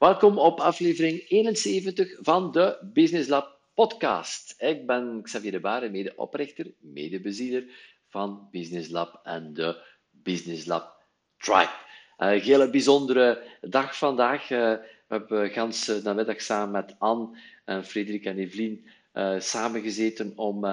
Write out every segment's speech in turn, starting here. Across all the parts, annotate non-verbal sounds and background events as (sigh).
Welkom op aflevering 71 van de Business Lab podcast. Ik ben Xavier de Baren, medeoprichter, medebezieler van Business Lab en de Business Lab Tribe. Een hele bijzondere dag vandaag. Eh, we hebben gans de namiddag samen met Anne, en Frederik en Evelien samengezeten om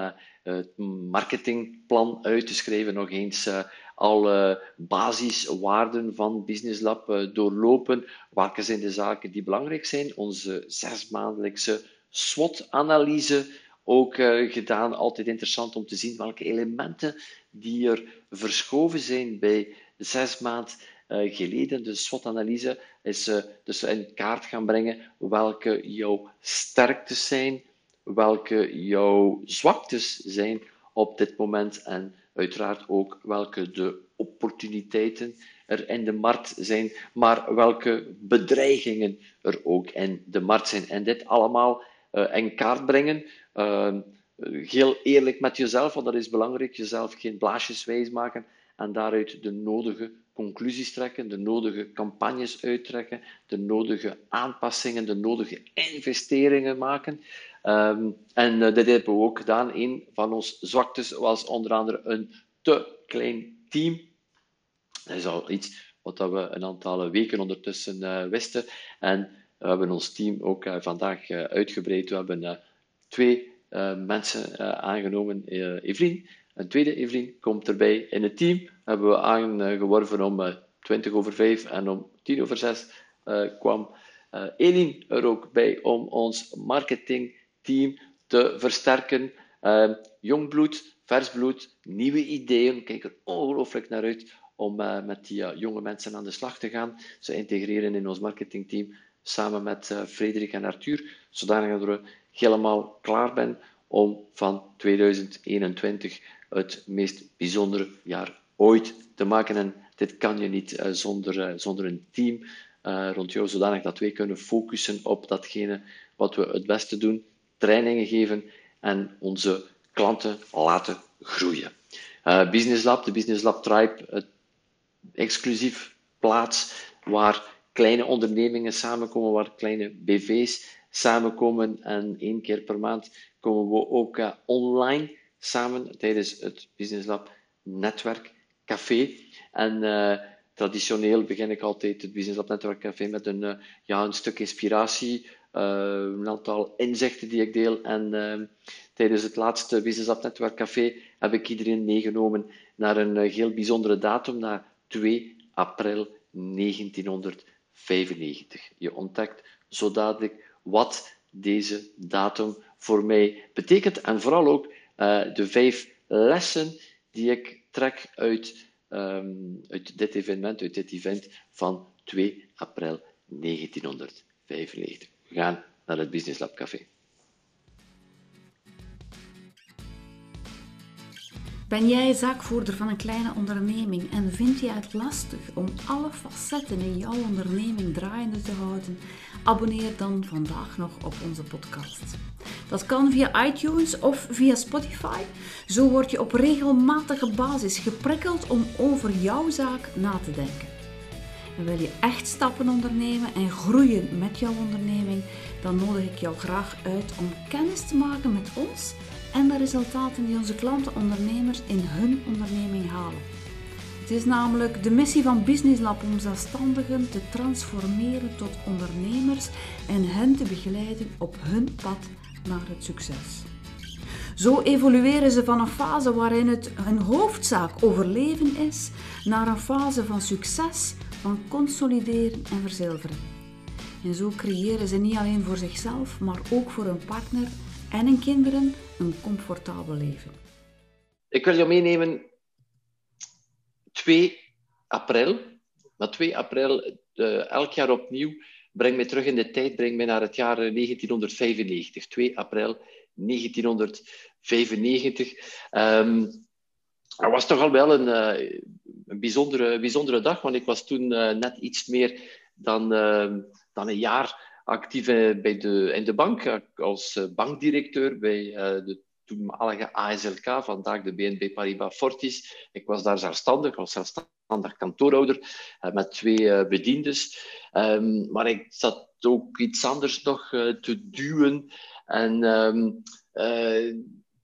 het marketingplan uit te schrijven. Nog eens alle basiswaarden van Business Lab doorlopen. Welke zijn de zaken die belangrijk zijn? Onze zesmaandelijkse SWOT-analyse ook gedaan. Altijd interessant om te zien welke elementen die er verschoven zijn bij zes maand uh, geleden. De SWOT-analyse is dus in kaart gaan brengen welke jouw sterktes zijn, welke jouw zwaktes zijn op dit moment en uiteraard ook welke de opportuniteiten er in de markt zijn, maar welke bedreigingen er ook in de markt zijn. En dit allemaal uh, in kaart brengen. Uh, heel eerlijk met jezelf, want dat is belangrijk. Jezelf geen blaasjes wijs maken en daaruit de nodige conclusies trekken, de nodige campagnes uittrekken, de nodige aanpassingen, de nodige investeringen maken. Um, en uh, dit hebben we ook gedaan. Een van onze zwaktes was onder andere een te klein team. Dat is al iets wat we een aantal weken ondertussen uh, wisten. En we hebben ons team ook uh, vandaag uitgebreid. We hebben twee mensen aangenomen. Evelien, een tweede Evelien komt erbij in het team. Hebben we aangeworven om 20 over 5 en om 10 over 6 uh, kwam Elin er ook bij om ons marketingteam te versterken. Uh, jong bloed, vers bloed, nieuwe ideeën. Kijk er ongelooflijk naar uit om met die jonge mensen aan de slag te gaan. Ze integreren in ons marketingteam samen met Frederik en Arthur, zodanig dat we helemaal klaar zijn om van 2021 het meest bijzondere jaar ooit te maken. En dit kan je niet zonder, zonder een team rond jou, zodanig dat wij kunnen focussen op datgene wat we het beste doen, trainingen geven en onze klanten laten groeien. Business Lab, de Business Lab Tribe, het exclusief plaats waar kleine ondernemingen samenkomen, waar kleine BV's samenkomen en één keer per maand komen we ook online samen tijdens het Business Lab Netwerk Café. En uh, traditioneel begin ik altijd het Business Lab Netwerk Café met een, uh, ja, een stuk inspiratie, uh, een aantal inzichten die ik deel. En tijdens het laatste Business Netwerk Café heb ik iedereen meegenomen naar een heel bijzondere datum, naar 2 april 1995. Je ontdekt zo dadelijk wat deze datum voor mij betekent en vooral ook uh, de vijf lessen die ik trek uit, um, uit dit evenement, uit dit event van 2 april 1995. We gaan naar het Business Lab Café. Ben jij zaakvoerder van een kleine onderneming en vind je het lastig om alle facetten in jouw onderneming draaiende te houden? Abonneer dan vandaag nog op onze podcast. Dat kan via iTunes of via Spotify. Zo word je op regelmatige basis geprikkeld om over jouw zaak na te denken. Wil je echt stappen ondernemen en groeien met jouw onderneming, dan nodig ik jou graag uit om kennis te maken met ons en de resultaten die onze klanten ondernemers in hun onderneming halen. Het is namelijk de missie van Business Lab om zelfstandigen te transformeren tot ondernemers en hen te begeleiden op hun pad naar het succes. Zo evolueren ze van een fase waarin het hun hoofdzaak overleven is, naar een fase van succes, van consolideren en verzilveren. En zo creëren ze niet alleen voor zichzelf, maar ook voor hun partner en hun kinderen een comfortabel leven. Ik wil je meenemen 2 april. Maar 2 april, elk jaar opnieuw, breng mij terug in de tijd, breng mij naar het jaar 1995. 2 april 1995. Um, dat was toch al wel een, uh, een bijzondere, bijzondere dag, want ik was toen uh, net iets meer dan, uh, dan een jaar actief bij de, in de bank als bankdirecteur bij de toenmalige ASLK, vandaag de BNP Paribas Fortis. Ik was daar zelfstandig, was zelfstandig kantoorhouder met twee bediendes. Um, maar ik zat ook iets anders nog te duwen. En um,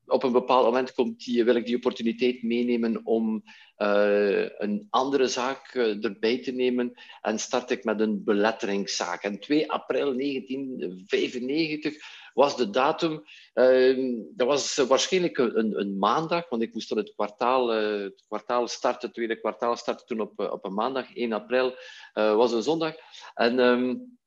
op een bepaald moment komt die, wil ik die opportuniteit meenemen om uh, een andere zaak uh, erbij te nemen en start ik met een beletteringszaak. En 2 april 1995 was de datum. Uh, dat was waarschijnlijk een, een, maandag, want ik moest dan het kwartaal, het kwartaal starten, het tweede kwartaal starten toen op, op een maandag. 1 april was een zondag. En um,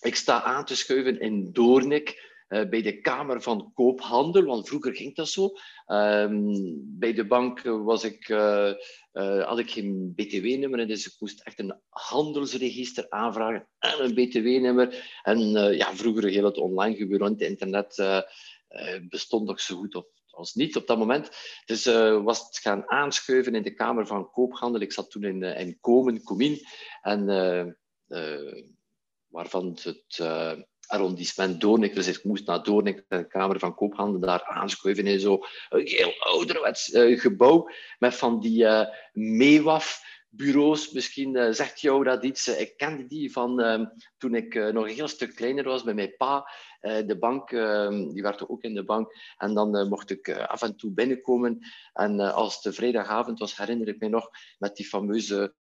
ik sta aan te schuiven in Doornik. Uh, bij de Kamer van Koophandel, want vroeger ging dat zo. Um, bij de bank was ik, uh, uh, had ik geen BTW-nummer, dus ik moest echt een handelsregister aanvragen en een BTW-nummer. En ja, vroeger heel het online gebeuren, het internet bestond nog zo goed of als niet op dat moment. Dus was het gaan aanschuiven in de Kamer van Koophandel. Ik zat toen in, in Komen, Comien, en waarvan het arrondissement Doornik. Dus ik moest naar Doornik, de Kamer van Koophandel, daar aanschuiven in zo'n heel ouderwets uh, gebouw met van die uh, meewaf bureaus. Misschien uh, zegt jou dat iets. ik kende die van toen ik nog een heel stuk kleiner was bij mijn pa. de bank, die werkte ook in de bank. En dan mocht ik af en toe binnenkomen. En als het vrijdagavond was, herinner ik me nog, met die fameuze...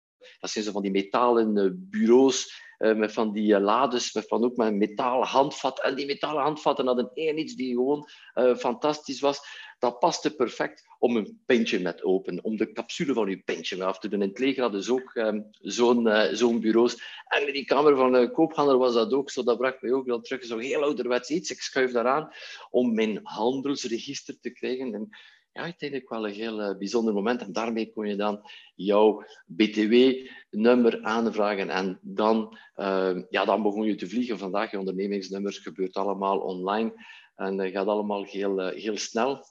Dat zijn zo van die metalen bureaus met van die uh, lades, met van ook met een metalen handvat. En die metalen handvatten hadden één iets die gewoon uh, fantastisch was. Dat paste perfect om een pintje met open, om de capsule van uw pintje af te doen. In het leger hadden ze ook um, zo'n zo'n bureaus. En in die kamer van de koophandel was dat ook zo. Dat bracht mij ook wel terug. Zo heel ouderwets iets. Ik schuif daaraan om mijn handelsregister te krijgen. En ja, uiteindelijk wel een heel uh, bijzonder moment. En daarmee kon je dan jouw BTW-nummer aanvragen. En dan, uh, ja, dan begon je te vliegen. Vandaag, je ondernemingsnummers, gebeurt allemaal online. En uh, gaat allemaal heel, heel snel.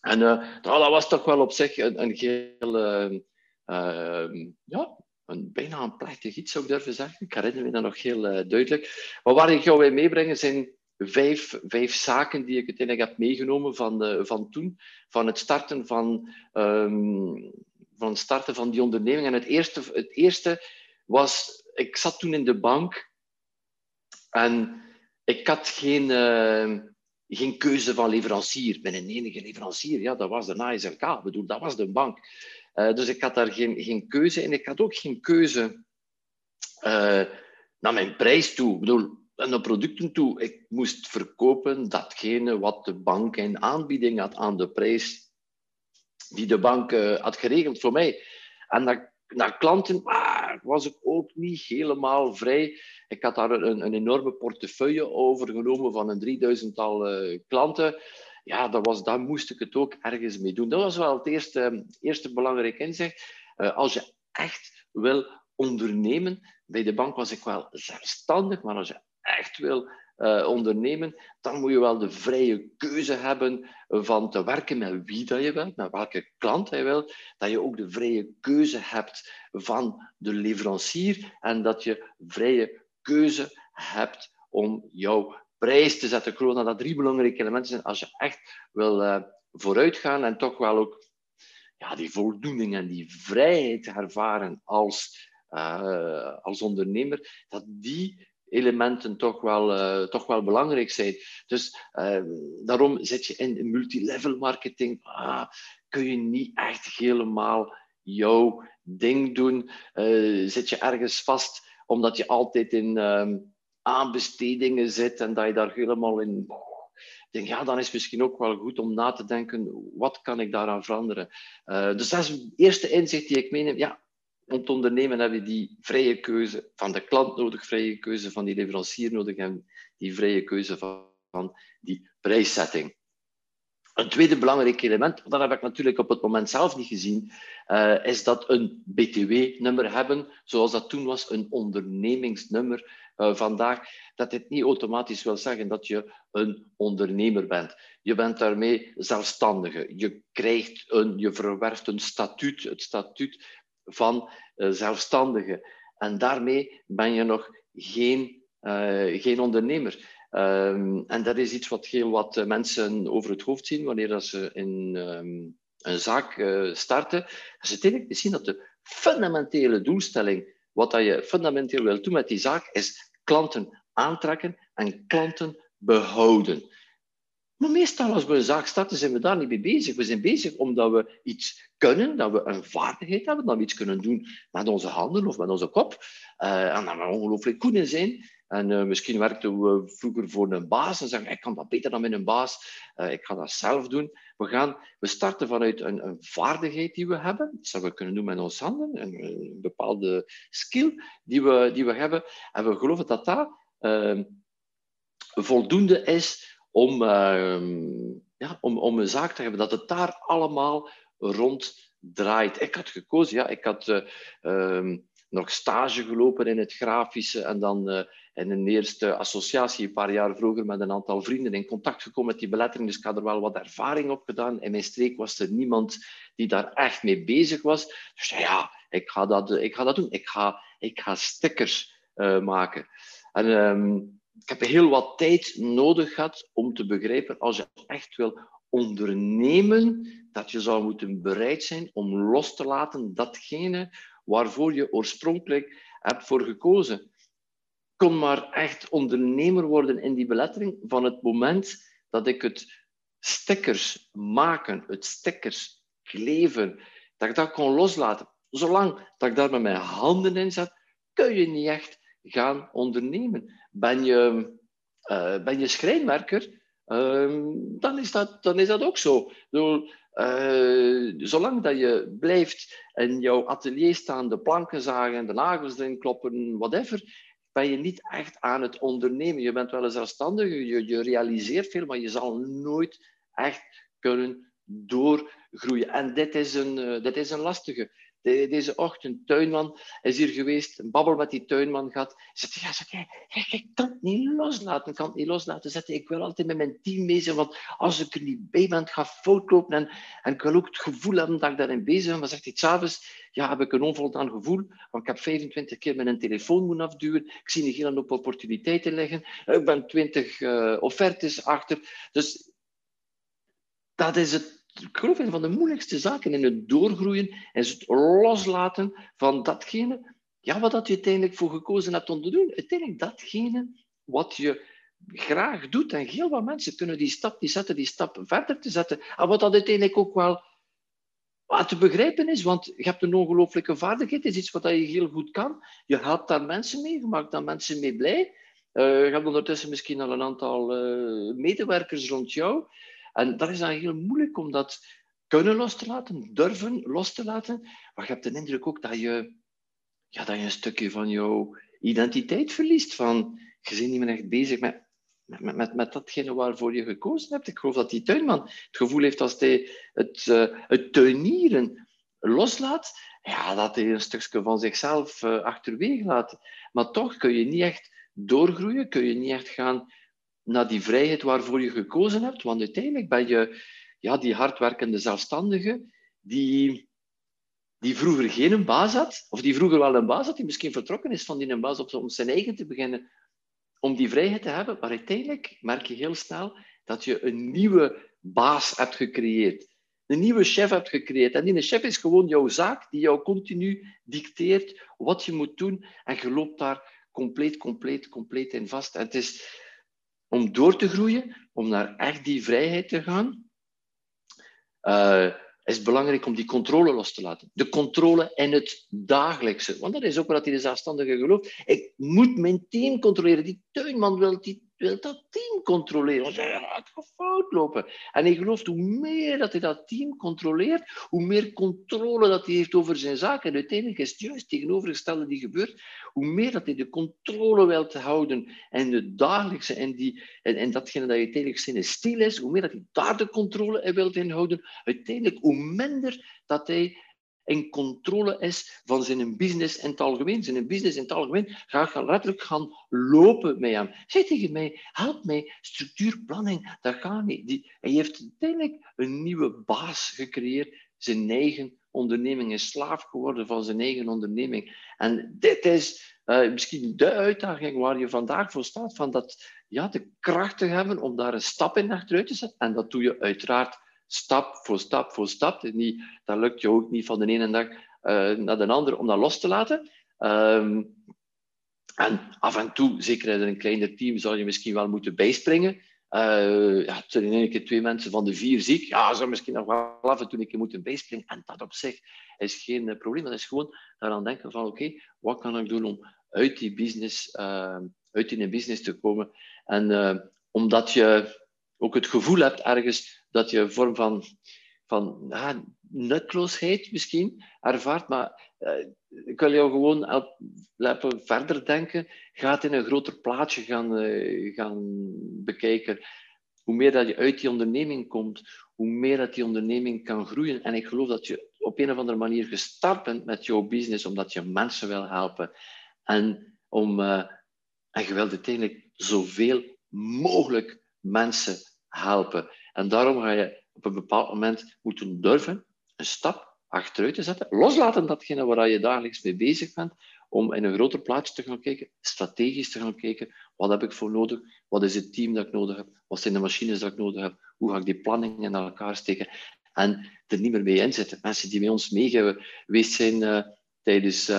En dat was toch wel op zich een, een heel... Ehm, ja, een, bijna een plechtig iets, zou ik durven zeggen. Ik herinner me dat nog heel duidelijk. Maar waar ik jou bij meebrengen zijn vijf, vijf zaken die ik uiteindelijk heb meegenomen van, de, van toen, van het starten van, um, van, starten van die onderneming. En het eerste, het eerste was, ik zat toen in de bank en ik had geen, uh, geen keuze van leverancier. ben een enige leverancier, ja, dat was de ASLK, ik bedoel, dat was de bank. Uh, dus ik had daar geen, geen keuze en ik had ook geen keuze uh, naar mijn prijs toe. Ik bedoel, naar producten toe. Ik moest verkopen datgene wat de bank in aanbieding had aan de prijs die de bank uh, had geregeld voor mij. En naar, klanten ah, was ik ook niet helemaal vrij. Ik had daar een, een enorme portefeuille overgenomen van een drieduizendtal uh, klanten. Ja, dat was, daar moest ik het ook ergens mee doen. Dat was wel het eerste, eerste belangrijk inzicht. Uh, als je echt wil ondernemen, bij de bank was ik wel zelfstandig, maar als je echt wil uh, ondernemen, dan moet je wel de vrije keuze hebben van te werken met wie dat je wilt, met welke klant je wilt, dat je ook de vrije keuze hebt van de leverancier en dat je vrije keuze hebt om jouw prijs te zetten. Corona, dat drie belangrijke elementen zijn als je echt wil uh, vooruitgaan en toch wel ook ja, die voldoening en die vrijheid ervaren als, uh, als ondernemer, dat die elementen toch wel, uh, toch wel belangrijk zijn. Dus uh, daarom zit je in multilevel marketing. Ah, kun je niet echt helemaal jouw ding doen. Uh, zit je ergens vast omdat je altijd in ehm, aanbestedingen zit en dat je daar helemaal in. denk, ja, dan is misschien ook wel goed om na te denken, wat kan ik daaraan veranderen? dus dat is het eerste inzicht die ik meeneem. Ja, om te ondernemen heb je die vrije keuze van de klant nodig, vrije keuze van die leverancier nodig en die vrije keuze van, van die prijszetting. Een tweede belangrijk element, dat heb ik natuurlijk op het moment zelf niet gezien, uh, is dat een BTW-nummer hebben, zoals dat toen was, een ondernemingsnummer uh, vandaag, dat dit niet automatisch wil zeggen dat je een ondernemer bent. Je bent daarmee zelfstandige. Je krijgt een, je verwerft een statuut, het statuut van uh, zelfstandigen. En daarmee ben je nog geen, uh, geen ondernemer. Ehm, en dat is iets wat heel wat mensen over het hoofd zien wanneer dat ze in ehm, een zaak starten. Ze zien dat de fundamentele doelstelling, wat dat je fundamenteel wil doen met die zaak, is klanten aantrekken en klanten behouden. Maar meestal als we een zaak starten, zijn we daar niet mee bezig. We zijn bezig omdat we iets kunnen, dat we een vaardigheid hebben, dat we iets kunnen doen met onze handen of met onze kop. Uh, en dat we ongelooflijk goed in zijn. En uh, misschien werkten we vroeger voor een baas en zeggen, ik kan dat beter dan met een baas, uh, ik ga dat zelf doen. We, gaan, we starten vanuit een, een, vaardigheid die we hebben, dat zouden we kunnen doen met onze handen, een, bepaalde skill die we, die we hebben. En we geloven dat dat voldoende is om, uh, ja, om, om een zaak te hebben, dat het daar allemaal rond draait. Ik had gekozen, ja, ik had uh, nog stage gelopen in het grafische en dan uh, in een eerste associatie een paar jaar vroeger met een aantal vrienden in contact gekomen met die belettering. Dus ik had er wel wat ervaring op gedaan. In mijn streek was er niemand die daar echt mee bezig was. Dus ja, ik ga dat, ik ga dat doen. Ik ga, ik ga stickers uh, maken. En um, ik heb heel wat tijd nodig gehad om te begrijpen, als je echt wil ondernemen, dat je zou moeten bereid zijn om los te laten datgene waarvoor je oorspronkelijk hebt voor gekozen. kon maar echt ondernemer worden in die belettering van het moment dat ik het stickers maken, het stickers kleven, dat ik dat kon loslaten. Zolang dat ik daar met mijn handen in zat, kun je niet echt gaan ondernemen. Ben je, uh, ben je schrijnwerker, uh, dan, is dat, dan is dat ook zo. Bedoel, uh, zolang dat je blijft in jouw atelier staan, de planken zagen, de nagels erin kloppen, whatever, ben je niet echt aan het ondernemen. Je bent wel een zelfstandige, je, je realiseert veel, maar je zal nooit echt kunnen doorgroeien. En dit is een, uh, dit is een lastige deze ochtend, tuinman is hier geweest, een babbel met die tuinman gehad. Zei, ja, zeg, ik, ik kan het niet loslaten, ik kan het niet loslaten. Zette, ik wil altijd met mijn team bezig, want als ik er niet bij ben, ga fout lopen. En, en ik wil ook het gevoel hebben dat ik daarin bezig ben. Maar zegt hij, s'avonds ja, heb ik een onvoldaan gevoel, want ik heb 25 keer mijn telefoon moeten afduwen. Ik zie een hele hoop opportuniteiten liggen. Ik ben 20 uh, eh, offertes achter. Dus dat is het ik geloof een van de moeilijkste zaken in het doorgroeien is het loslaten van datgene ja, wat dat je uiteindelijk voor gekozen hebt om te doen. Uiteindelijk datgene wat je graag doet. En heel wat mensen kunnen die stap die zetten, die stap verder te zetten. En wat dat uiteindelijk ook wel te begrijpen is, want je hebt een ongelooflijke vaardigheid, het is iets wat je heel goed kan. Je helpt daar mensen mee, je maakt daar mensen mee blij. Uh, je hebt ondertussen misschien al een aantal uh, medewerkers rond jou. En dat is dan heel moeilijk om dat kunnen los te laten, durven los te laten. Maar je hebt de indruk ook dat je, ja, dat je een stukje van jouw identiteit verliest. Van, je bent niet meer echt bezig met, met, met, met datgene waarvoor je gekozen hebt. Ik geloof dat die tuinman het gevoel heeft als hij het, uh, het tuinieren loslaat, ja, dat hij een stukje van zichzelf uh, achterwege laat. Maar toch kun je niet echt doorgroeien, kun je niet echt gaan naar die vrijheid waarvoor je gekozen hebt. Want uiteindelijk ben je ja, die hardwerkende zelfstandige die, die vroeger geen baas had, of die vroeger wel een baas had, die misschien vertrokken is van die een baas om zijn eigen te beginnen, om die vrijheid te hebben. Maar uiteindelijk merk je heel snel dat je een nieuwe baas hebt gecreëerd. Een nieuwe chef hebt gecreëerd. En die chef is gewoon jouw zaak, die jou continu dicteert wat je moet doen. En je loopt daar compleet, compleet, compleet in vast. Het is, om door te groeien, om naar echt die vrijheid te gaan, uh, is het belangrijk om die controle los te laten. De controle in het dagelijkse. Want dat is ook wat de zelfstandige gelooft. Ik moet mijn team controleren. Die tuinman wil die wil dat team controleren. Want hij gaat fout lopen. En hij gelooft, hoe meer dat hij dat team controleert, hoe meer controle dat hij heeft over zijn zaken. En uiteindelijk is het juist tegenovergestelde die gebeurt. Hoe meer dat hij de controle wil houden en de dagelijkse en, die, en, en datgene dat uiteindelijk zijn stil is, hoe meer dat hij daar de controle in wil inhouden, uiteindelijk hoe minder dat hij in controle is van zijn business in het algemeen. Zijn business in het algemeen gaat letterlijk gaan lopen met hem. Zeg tegen mij, help mij, structuurplanning, dat gaat niet. Die, hij heeft uiteindelijk een nieuwe baas gecreëerd, zijn eigen onderneming is slaaf geworden van zijn eigen onderneming. En dit is uh, misschien de uitdaging waar je vandaag voor staat, van dat, ja, de kracht te hebben om daar een stap in achteruit te zetten. En dat doe je uiteraard stap voor stap voor stap. Niet, dat lukt je ook niet van de ene dag uh, naar de andere om dat los te laten. Um, en af en toe, zeker in een kleiner team, zou je misschien wel moeten bijspringen. Uh, ja, in één keer twee mensen van de vier ziek. Ja, zou misschien nog wel af en toe een keer moeten bijspringen. En dat op zich is geen uh, probleem. Dat is gewoon daaraan denken van, oké, wat kan ik doen om uit die business, uit een business te komen? En omdat je ook het gevoel hebt ergens dat je een vorm van, van nutloosheid misschien ervaart, maar ik wil jou gewoon laten verder denken. Ga in een groter plaatje gaan, uh, gaan bekijken. Hoe meer dat je uit die onderneming komt, hoe meer dat die onderneming kan groeien. En ik geloof dat je op een of andere manier gestart bent met jouw business omdat je mensen wil helpen. En, om, uh, en je wilt uiteindelijk zoveel mogelijk mensen helpen. En daarom ga je op een bepaald moment moeten durven een stap achteruit te zetten. Loslaten datgene waar je dagelijks mee bezig bent, om in een groter plaatje te gaan kijken, strategisch te gaan kijken. Wat heb ik voor nodig? Wat is het team dat ik nodig heb? Wat zijn de machines dat ik nodig heb? Hoe ga ik die planningen in elkaar steken? En er niet meer mee inzetten. Mensen die bij ons meegeven geweest zijn uh, tijdens uh,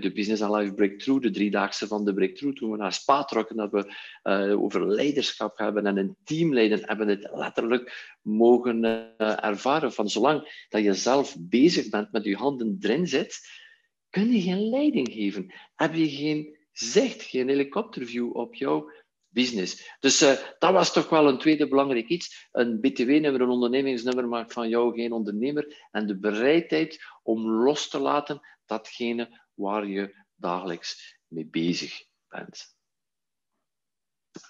de Business and Life Breakthrough, de driedaagse van de Breakthrough, toen we naar Spa trokken, dat we uh, over leiderschap hebben en een team leiden, hebben het letterlijk mogen uh, ervaren. Van zolang dat je zelf bezig bent met je handen erin zit, kun je geen leiding geven. Heb je geen zicht, geen helikopterview op jouw business. Dus dat was toch wel een tweede belangrijk iets. Een BTW-nummer, een ondernemingsnummer maakt van jou geen ondernemer. En de bereidheid om los te laten datgene waar je dagelijks mee bezig bent.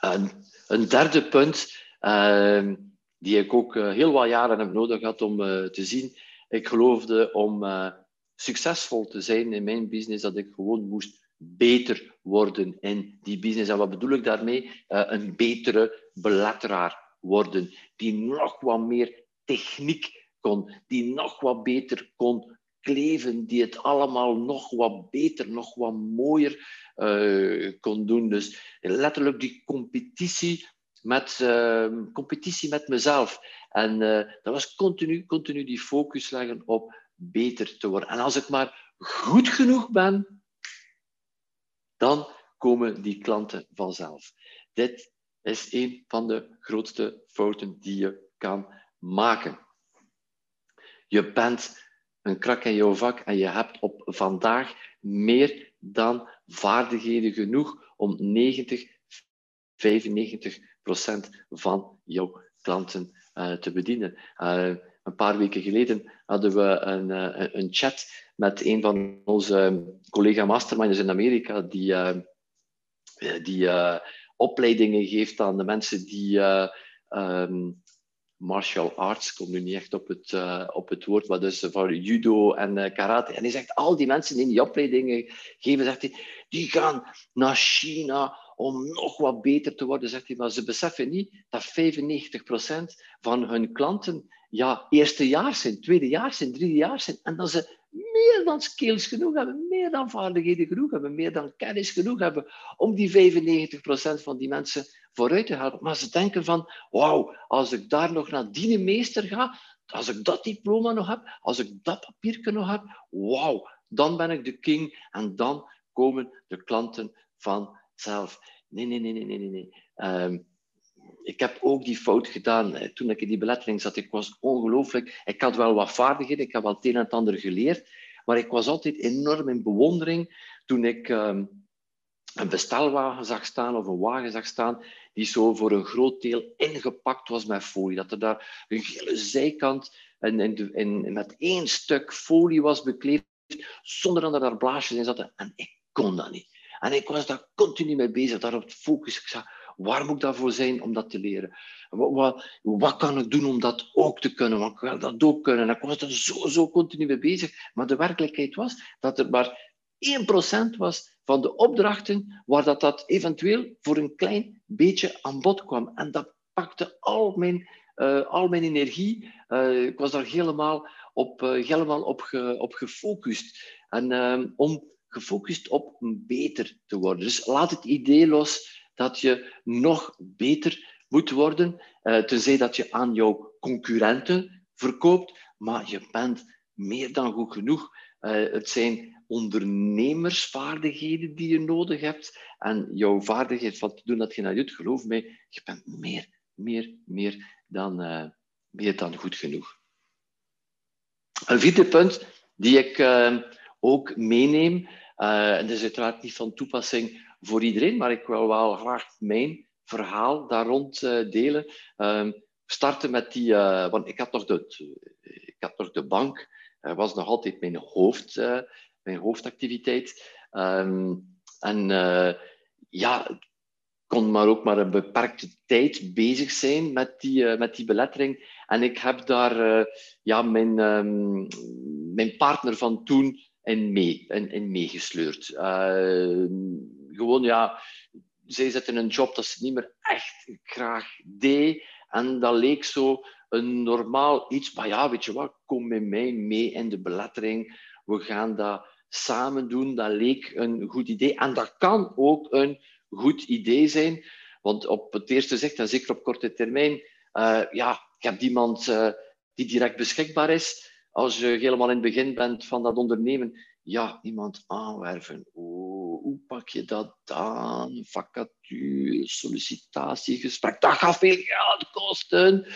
En een derde punt, uh, die ik ook uh, heel wat jaren heb nodig gehad om uh, te zien. Ik geloofde om uh, succesvol te zijn in mijn business, dat ik gewoon moest beter worden in die business. En wat bedoel ik daarmee? een betere beletteraar worden, die nog wat meer techniek kon, die nog wat beter kon kleven, die het allemaal nog wat beter, nog wat mooier uh, kon doen. Dus letterlijk die competitie met, uh, competitie met mezelf. En uh, dat was continu, continu die focus leggen op beter te worden. En als ik maar goed genoeg ben, dan komen die klanten vanzelf. Dit is een van de grootste fouten die je kan maken. Je bent een krak in jouw vak en je hebt op vandaag meer dan vaardigheden genoeg om 90, 95 procent van jouw klanten uh, te bedienen. Uh, een paar weken geleden hadden we een, uh, een chat met een van onze collega masterminders in Amerika die, die opleidingen geeft aan de mensen die um, martial arts, ik kom nu niet echt op het, uh, op het woord, maar dus voor judo en uh, karate. En hij zegt, al die mensen die die opleidingen geven, zegt hij, die gaan naar China om nog wat beter te worden, zegt hij. Maar ze beseffen niet dat 95% van hun klanten ja, jaar zijn, tweede jaar zijn, jaar zijn. En dat ze meer dan skills genoeg hebben, meer dan vaardigheden genoeg hebben, meer dan kennis genoeg hebben om die 95% van die mensen vooruit te helpen. Maar ze denken van, wauw, als ik daar nog naar die meester ga, als ik dat diploma nog heb, als ik dat papiertje nog heb, wauw, dan ben ik de king en dan komen de klanten vanzelf. Nee, nee, nee, nee, nee, nee. Um, ik heb ook die fout gedaan toen ik in die belettering zat. Ik was ongelooflijk. Ik had wel wat vaardigheden, ik heb wel het een en het ander geleerd, maar ik was altijd enorm in bewondering toen ik um, een bestelwagen zag staan of een wagen zag staan die zo voor een groot deel ingepakt was met folie. Dat er daar een hele zijkant en, en, met één stuk folie was bekleed, zonder dat er daar blaasjes in zaten. En ik kon dat niet. En ik was daar continu mee bezig, daarop focus. Ik zei, waar moet ik daarvoor zijn om dat te leren? Wat, wat, wat, kan ik doen om dat ook te kunnen? Want ik wil dat ook kunnen. En ik was er zo, zo continu mee bezig. Maar de werkelijkheid was dat er maar 1% was van de opdrachten waar dat, dat eventueel voor een klein beetje aan bod kwam. En dat pakte al mijn al mijn energie. ik was daar helemaal op, helemaal op, op gefocust. En ehm, om gefocust op beter te worden. Dus laat het idee los dat je nog beter moet worden, uh, tenzij dat je aan jouw concurrenten verkoopt, maar je bent meer dan goed genoeg. Uh, het zijn ondernemersvaardigheden die je nodig hebt en jouw vaardigheid van te doen dat je naar doet, geloof mij, je bent meer, meer, meer dan, uh, meer dan goed genoeg. Een vierde punt die ik ook meeneem, en dat is uiteraard niet van toepassing voor iedereen, maar ik wil wel graag mijn verhaal daar rond uh, delen. Um, starten met die, uh, want ik had nog de, ik had nog de bank, uh, was nog altijd mijn, hoofd, mijn hoofdactiviteit. Um, en ja, ik kon maar ook maar een beperkte tijd bezig zijn met die, met die belettering. En ik heb daar ja, mijn, um, mijn partner van toen in, mee, in meegesleurd gewoon, ja, zij zetten een job dat ze niet meer echt graag deed. En dat leek zo een normaal iets. Maar ja, weet je wat, kom met mij mee in de belettering. We gaan dat samen doen. Dat leek een goed idee. En dat kan ook een goed idee zijn. Want op het eerste zicht, en zeker op korte termijn, uh, ja, ik heb iemand uh, die direct beschikbaar is. Als je helemaal in het begin bent van dat ondernemen, ja, iemand aanwerven. Hoe pak je dat aan? Vacature, sollicitatiegesprek, dat gaat veel geld kosten.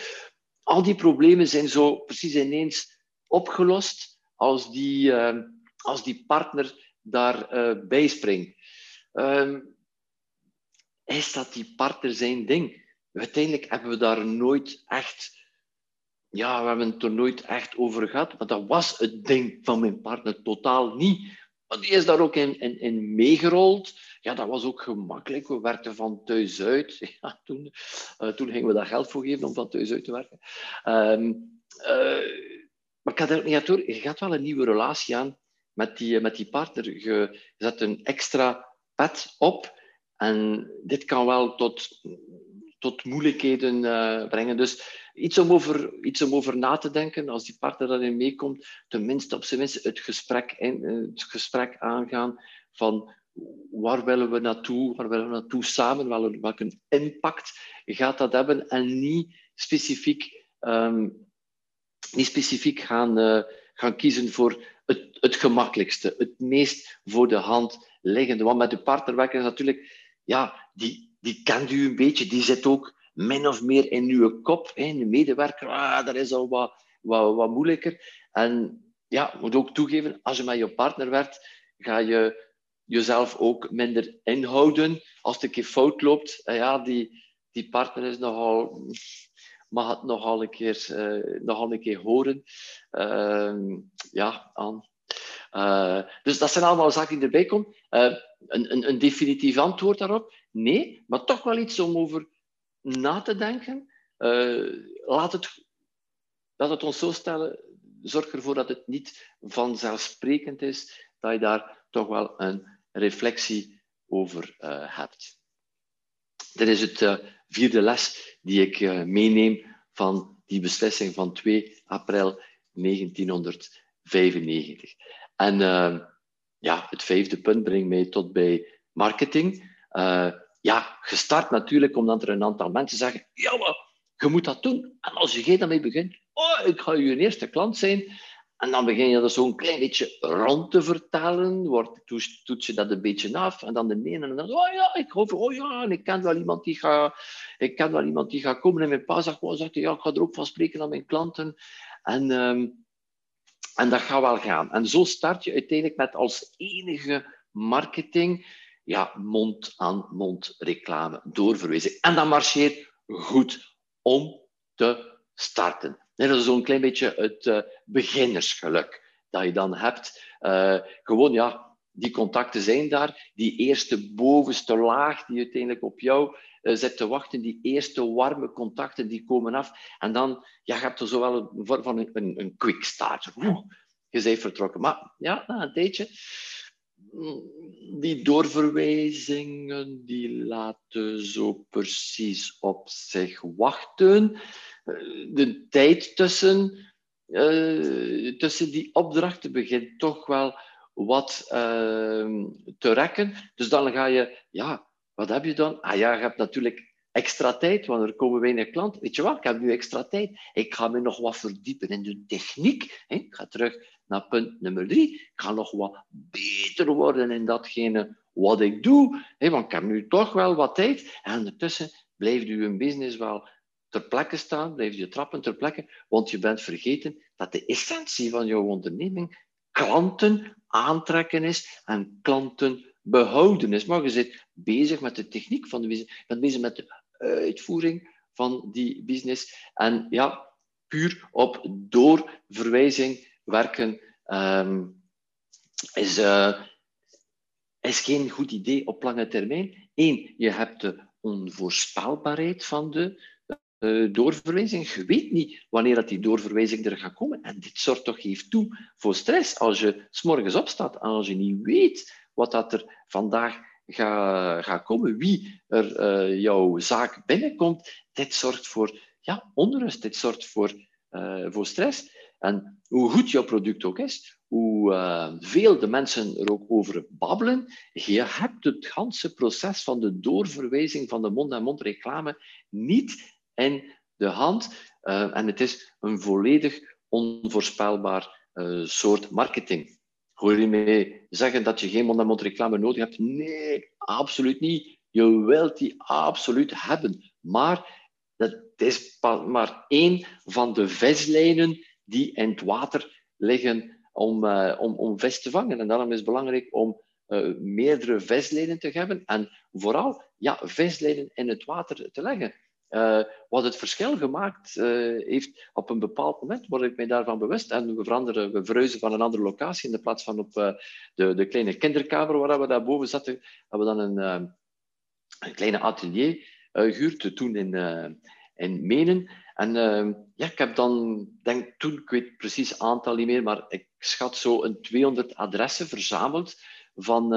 Al die problemen zijn zo precies ineens opgelost als die, uh, als die partner daarbij uh, bij springt. Um, is dat die partner zijn ding? Uiteindelijk hebben we daar nooit echt ja, we hebben het er nooit echt over gehad, maar dat was het ding van mijn partner totaal niet. Die is daar ook in, in, meegerold. Ja, dat was ook gemakkelijk. We werkten van thuis uit. (laughs) Ja, toen, uh, toen gingen we daar geld voor geven om van thuis uit te werken. Um, uh, maar ik had er ook niet door. Je gaat wel een nieuwe relatie aan met die, met die partner. Je zet een extra pet op. En dit kan wel tot, tot moeilijkheden uh, brengen. Dus iets om, over, iets om over na te denken. Als die partner daarin meekomt, tenminste op zijn minst het gesprek, in, het gesprek aangaan van waar willen we naartoe, waar willen we naartoe samen, welke impact gaat dat hebben en niet specifiek, um, niet specifiek gaan, uh, gaan kiezen voor het, het gemakkelijkste, het meest voor de hand liggende. Want met de partner werken is natuurlijk, ja, die, die kent u een beetje, die zit ook min of meer in uw kop. Hè. De medewerker, ah, dat is al wat, wat, wat moeilijker. En ja, moet ook toegeven, als je met je partner werkt, ga je jezelf ook minder inhouden. Als het een keer fout loopt, eh, ja, die, die partner is nogal, mag het nogal een keer, uh, nogal een keer horen. Uh, ja, aan. Uh, dus dat zijn allemaal zaken die erbij komen. Een, een, een, definitief antwoord daarop? Nee, maar toch wel iets om over na te denken. Uh, laat, het, laat het ons zo stellen. Zorg ervoor dat het niet vanzelfsprekend is, dat je daar toch wel een reflectie over uh, hebt. Dit is het uh, vierde les die ik meeneem van die beslissing van 2 april 1995. En ja, het vijfde punt brengt mij tot bij marketing. Uh, ja, gestart natuurlijk omdat er een aantal mensen zeggen, ja, maar je moet dat doen. En als je daarmee begint, oh, ik ga je eerste klant zijn. En dan begin je dat zo'n klein beetje rond te vertellen. Wordt, toets je dat een beetje af. En dan de ene en dan, oh ja, ik hoop, oh ja, en ik ken wel iemand die gaat, ik ken wel iemand die gaat komen. En mijn pa zegt, oh, zegt ja, ik ga er ook van spreken aan mijn klanten. En, um, en dat gaat wel gaan. En zo start je uiteindelijk met als enige marketing ja, mond-aan-mond reclame doorverwezen. En dat marcheert goed om te starten. Dat is zo'n klein beetje het uh, beginnersgeluk dat je dan hebt. Uh, gewoon, ja, die contacten zijn daar. Die eerste bovenste laag die uiteindelijk op jou zit te wachten, die eerste warme contacten, die komen af. En dan, ja, je er zowel een vorm van een, een, quick start. Je bent vertrokken. Maar ja, na een tijdje die doorverwijzingen die laten zo precies op zich wachten. De tijd tussen, uh, tussen die opdrachten begint toch wel wat uh, te rekken. Dus dan ga je, ja, wat heb je dan? Ah ja, je hebt natuurlijk extra tijd, want er komen weinig klanten. Weet je wat, ik heb nu extra tijd. Ik ga me nog wat verdiepen in de techniek. Ik ga terug naar punt nummer drie. Ik ga nog wat beter worden in datgene wat ik doe. Want ik heb nu toch wel wat tijd. En ondertussen blijft uw business wel ter plekke staan, blijft je trappen ter plekke, want je bent vergeten dat de essentie van jouw onderneming klanten aantrekken is en klanten behouden is. Maar je zit bezig met de techniek van de business, bent bezig met de uitvoering van die business. En ja, puur op doorverwijzing werken um, is, uh, is geen goed idee op lange termijn. Eén, je hebt de onvoorspelbaarheid van de uh, doorverwijzing. Je weet niet wanneer dat die doorverwijzing er gaat komen. En dit zorgt toch even toe voor stress. Als je s morgens opstaat en als je niet weet wat dat er vandaag gaat, gaat komen, wie er uh, jouw zaak binnenkomt, dit zorgt voor ja, onrust, dit zorgt voor, uh, voor stress. En hoe goed jouw product ook is, hoe uh, veel de mensen er ook over babbelen, je hebt het hele proces van de doorverwijzing van de mond-en-mond reclame niet in de hand. En het is een volledig onvoorspelbaar soort marketing. Hoor je mij zeggen dat je geen mond-en-mond reclame nodig hebt? Nee, absoluut niet. Je wilt die absoluut hebben. Maar dat is maar één van de vislijnen die in het water liggen om, uh, om, om vis te vangen. En daarom is het belangrijk om uh, meerdere vislijnen te hebben en vooral ja, vislijnen in het water te leggen. Uh, wat het verschil gemaakt uh, heeft op een bepaald moment, word ik mij daarvan bewust. En we veranderen, we verhuizen van een andere locatie. In de plaats van op uh, de, de kleine kinderkamer waar we daar boven zaten, hebben we dan een, een kleine atelier gehuurd, toen in, in Menen. En ja, ik heb dan, denk toen, ik weet precies het aantal niet meer, maar ik schat zo een 200 adressen verzameld van,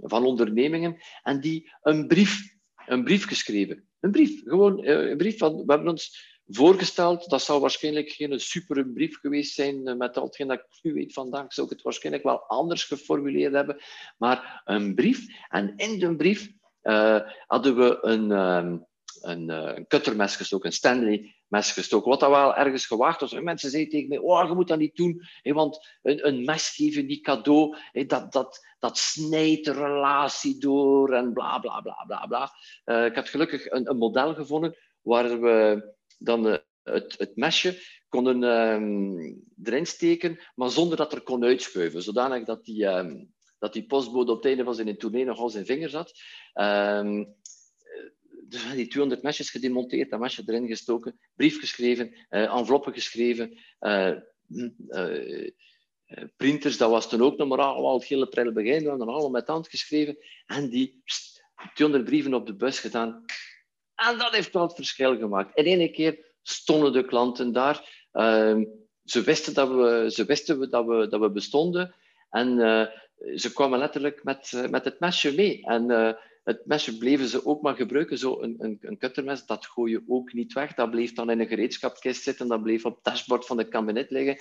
van ondernemingen en die een brief, een brief geschreven. Een brief, gewoon eh, een brief van, we hebben ons voorgesteld, dat zou waarschijnlijk geen super brief geweest zijn, eh, met al hetgeen dat ik nu weet vandaag, zou ik het waarschijnlijk wel anders geformuleerd hebben, maar een brief. En in de brief uh, hadden we een, um, een, een cuttermes gestoken, een Stanley mes gestoken. Wat dat wel ergens gewaagd was. Mensen zeiden tegen mij, oh, je moet dat niet doen, want een, een mes geven, die cadeau, dat, dat, dat snijdt de relatie door en bla, bla, bla, bla, bla. Uh, ik had gelukkig een, een, model gevonden waar we dan uh, het, mesje konden um, erin steken, maar zonder dat er kon uitschuiven, zodanig dat die... Um, dat die postbode op het einde van zijn tournee nog al zijn vingers had. Um, dus die 200 mesjes gedemonteerd, dat mesje erin gestoken, brief geschreven, uh, enveloppen geschreven, uh, uh, printers, dat was toen ook nog maar allemaal het hele prille begin, we hebben allemaal met hand geschreven en die pst, 200 brieven op de bus gedaan. En dat heeft wel het verschil gemaakt. En ene keer stonden de klanten daar. Ehm, ze wisten, dat we, ze wisten dat, we, dat we bestonden en ze kwamen letterlijk met, met het mesje mee. En het mesje bleven ze ook maar gebruiken, zo een, een, een kuttermes, dat gooi je ook niet weg. Dat bleef dan in een gereedschapskist zitten, dat bleef op het dashboard van de kabinet liggen.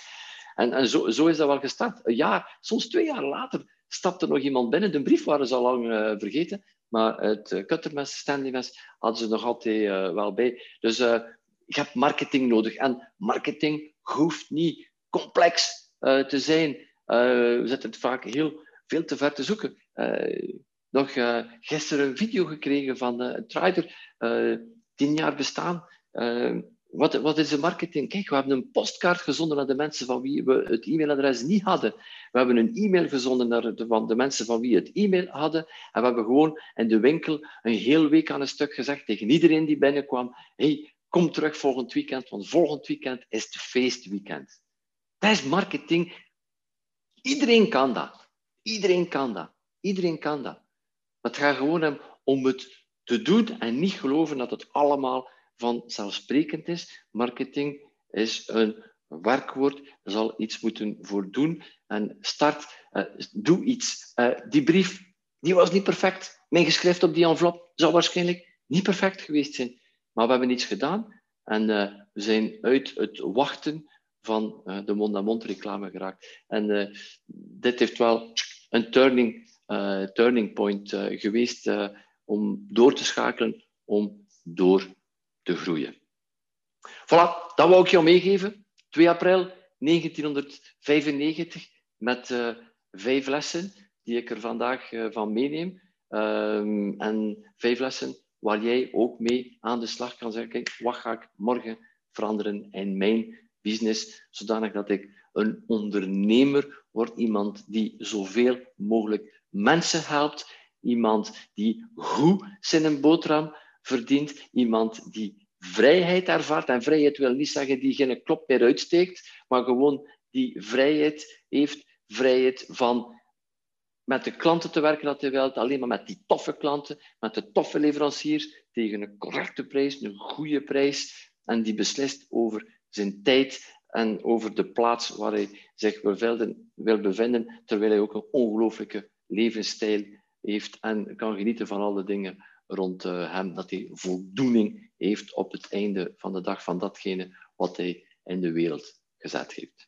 En, en zo, zo is dat wel gestart. Een jaar, soms twee jaar later, stapte nog iemand binnen. De brief waren ze al lang uh, vergeten, maar het uh, kuttermes, Stanley-mes, hadden ze nog altijd uh, wel bij. Dus je hebt marketing nodig. En marketing hoeft niet complex te zijn. we zetten het vaak heel veel te ver te zoeken nog uh, gisteren een video gekregen van uh, Trider, uh, tien jaar bestaan. wat, wat is de marketing? Kijk, we hebben een postkaart gezonden naar de mensen van wie we het e-mailadres niet hadden. We hebben een e-mail gezonden naar de, van de mensen van wie het e-mail hadden. En we hebben gewoon in de winkel een heel week aan een stuk gezegd tegen iedereen die binnenkwam: hey, kom terug volgend weekend, want volgend weekend is het feestweekend. Dat is marketing. Iedereen kan dat. Iedereen kan dat. Iedereen kan dat. Het gaat gewoon om het te doen en niet geloven dat het allemaal vanzelfsprekend is. Marketing is een werkwoord. Je zal iets moeten voor doen. En start, uh, doe iets. Uh, die brief, die was niet perfect. Mijn geschrift op die envelop zou waarschijnlijk niet perfect geweest zijn. Maar we hebben iets gedaan. En uh, we zijn uit het wachten van de mond-aan-mond reclame geraakt. En dit heeft wel een turning, turning point geweest om door te schakelen, om door te groeien. Voilà, dat wou ik jou meegeven. 2 april 1995 met vijf lessen die ik er vandaag van meeneem. Um, en vijf lessen waar jij ook mee aan de slag kan kijk, wat ga ik morgen veranderen in mijn business, zodanig dat ik een ondernemer word, iemand die zoveel mogelijk mensen helpt, iemand die goed zijn boterham verdient, iemand die vrijheid ervaart. En vrijheid wil niet zeggen die geen klop meer uitsteekt, maar gewoon die vrijheid heeft. Vrijheid van met de klanten te werken dat hij wil, alleen maar met die toffe klanten, met de toffe leveranciers, tegen een correcte prijs, een goede prijs. En die beslist over zijn tijd en over de plaats waar hij zich wil bevinden, terwijl hij ook een ongelooflijke levensstijl heeft en kan genieten van alle dingen rond uh, hem, dat hij voldoening heeft op het einde van de dag van datgene wat hij in de wereld gezet heeft.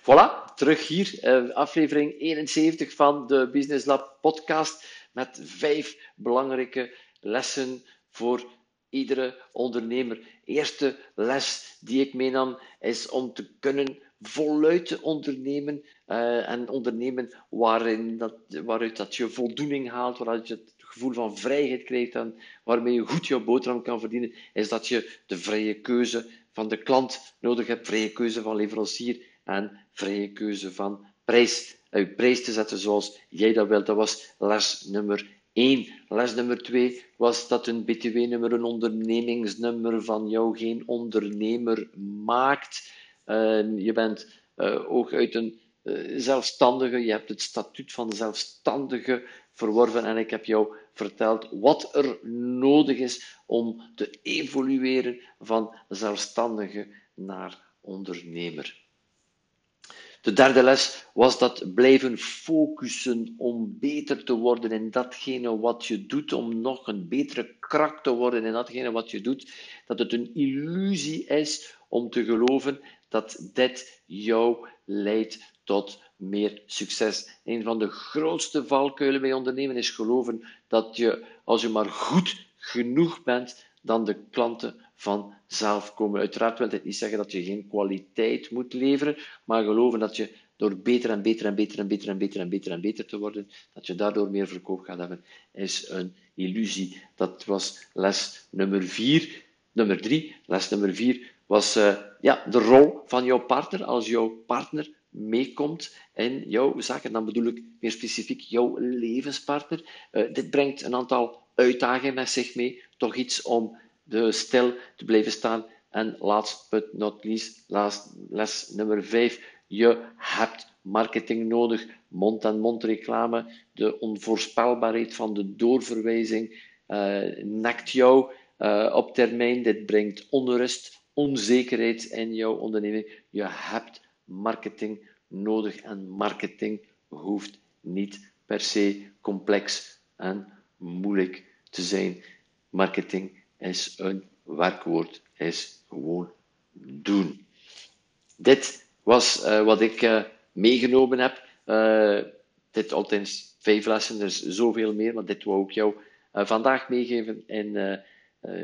Voilà, terug hier, uh, aflevering 71 van de Business Lab podcast met vijf belangrijke lessen voor iedere ondernemer. Eerste les die ik meenam is om te kunnen voluit te ondernemen uh, en ondernemen waarin dat, waaruit dat je voldoening haalt, waaruit je het gevoel van vrijheid krijgt en waarmee je goed je boterham kan verdienen, is dat je de vrije keuze van de klant nodig hebt, vrije keuze van leverancier en vrije keuze van prijs. Je prijs te zetten zoals jij dat wilt. Dat was les nummer 1. Les nummer 2 was dat een BTW-nummer, een ondernemingsnummer van jou geen ondernemer maakt. Je bent uh, ook uit een uh, zelfstandige, je hebt het statuut van zelfstandige verworven en ik heb jou verteld wat er nodig is om te evolueren van zelfstandige naar ondernemer. De derde les was dat blijven focussen om beter te worden in datgene wat je doet, om nog een betere kracht te worden in datgene wat je doet. Dat het een illusie is om te geloven dat dit jou leidt tot meer succes. Een van de grootste valkuilen bij ondernemen is geloven dat je, als je maar goed genoeg bent, dan de klanten vanzelf komen. Uiteraard wil dit niet zeggen dat je geen kwaliteit moet leveren, maar geloven dat je door beter en beter en beter en beter en beter en beter en beter te worden, dat je daardoor meer verkoop gaat hebben, is een illusie. Dat was les nummer vier. Nummer drie, les nummer vier, was uh, ja, de rol van jouw partner. Als jouw partner meekomt in jouw zaken. Dan bedoel ik meer specifiek jouw levenspartner. Uh, dit brengt een aantal uitdagingen met zich mee. Toch iets om de stil te blijven staan. En last but not least, last, les nummer 5. Je hebt marketing nodig. Mond-aan-mond reclame. De onvoorspelbaarheid van de doorverwijzing uh, nekt jou uh, op termijn. Dit brengt onrust, onzekerheid in jouw onderneming. Je hebt marketing nodig en marketing hoeft niet per se complex en moeilijk te zijn. Marketing is een werkwoord, is gewoon doen. Dit was uh, wat ik uh, meegenomen heb. Uh, dit althans vijf lessen, er is zoveel meer, maar dit wou ik jou vandaag meegeven in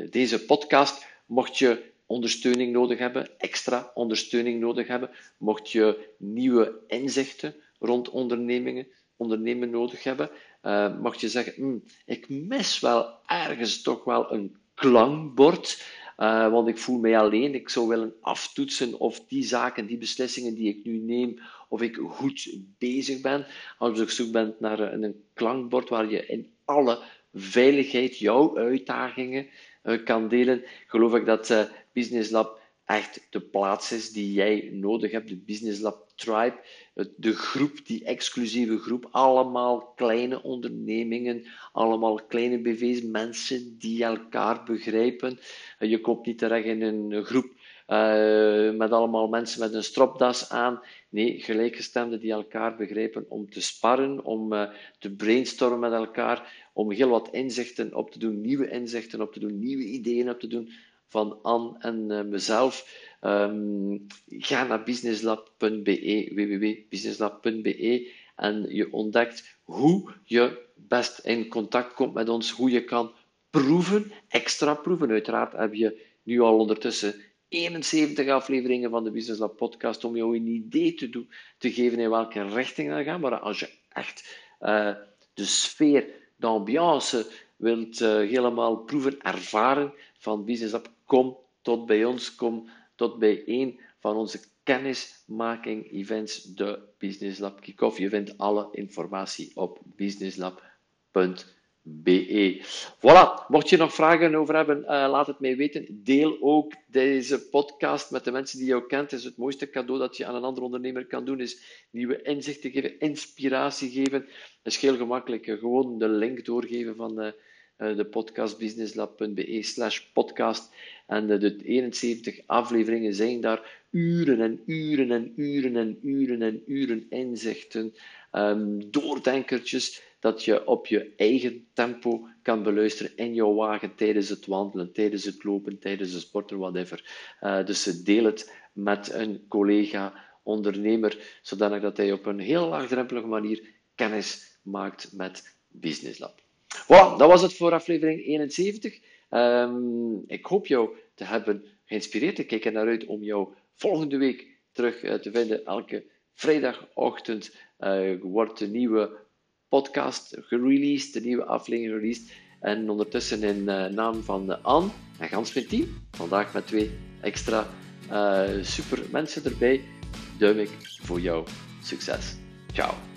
deze podcast. Mocht je ondersteuning nodig hebben, extra ondersteuning nodig hebben, mocht je nieuwe inzichten rond ondernemingen, ondernemen nodig hebben, uh, mocht je zeggen, hm, ik mis wel ergens toch wel een klankbord, uh, want ik voel mij alleen, ik zou willen aftoetsen of die zaken, die beslissingen die ik nu neem, of ik goed bezig ben. Als je op zoek bent naar een, klankbord waar je in alle veiligheid jouw uitdagingen kan delen, geloof ik dat Business Lab echt de plaats is die jij nodig hebt. De Business Lab Tribe, de groep, die exclusieve groep. Allemaal kleine ondernemingen, allemaal kleine BV's, mensen die elkaar begrijpen. Je komt niet terecht in een groep met allemaal mensen met een stropdas aan. Nee, gelijkgestemden die elkaar begrijpen om te sparren, om te brainstormen met elkaar, om heel wat inzichten op te doen, nieuwe inzichten op te doen, nieuwe ideeën op te doen van Anne en mezelf. Um, ga naar businesslab.be, www.businesslab.be en je ontdekt hoe je best in contact komt met ons, hoe je kan proeven, extra proeven. Uiteraard heb je nu al ondertussen 71 afleveringen van de Business Lab podcast om jou een idee te, doen, te geven in welke richting we gaan. Maar als je echt uh, de sfeer, de ambiance wilt uh, helemaal proeven, ervaren van Business Lab, kom tot bij ons, kom tot bij een van onze kennismaking-events, de Business Lab Kickoff. Je vindt alle informatie op businesslab.be. Voilà, mocht je nog vragen over hebben, uh, laat het mij weten. Deel ook deze podcast met de mensen die jou kent. Het is het mooiste cadeau dat je aan een andere ondernemer kan doen, is nieuwe inzichten geven, inspiratie geven. Het is heel gemakkelijk, gewoon de link doorgeven van... Uh, de podcast businesslab.be slash podcast. En de 71 afleveringen zijn daar uren en uren en uren en uren en uren inzichten, um, doordenkertjes, dat je op je eigen tempo kan beluisteren in jouw wagen tijdens het wandelen, tijdens het lopen, tijdens het sporten, whatever. Uh, dus deel het met een collega, ondernemer, zodanig dat hij op een heel laagdrempelige manier kennis maakt met Business Lab. Dat was het voor aflevering 71. Um, ik hoop jou te hebben geïnspireerd. Ik kijk er naar uit om jou volgende week terug uh, te vinden. Elke vrijdagochtend uh, wordt de nieuwe podcast gereleased, de nieuwe aflevering gereleased. En ondertussen in uh, naam van Anne en gans mijn team, vandaag met twee extra super mensen erbij, duim ik voor jou succes. Ciao.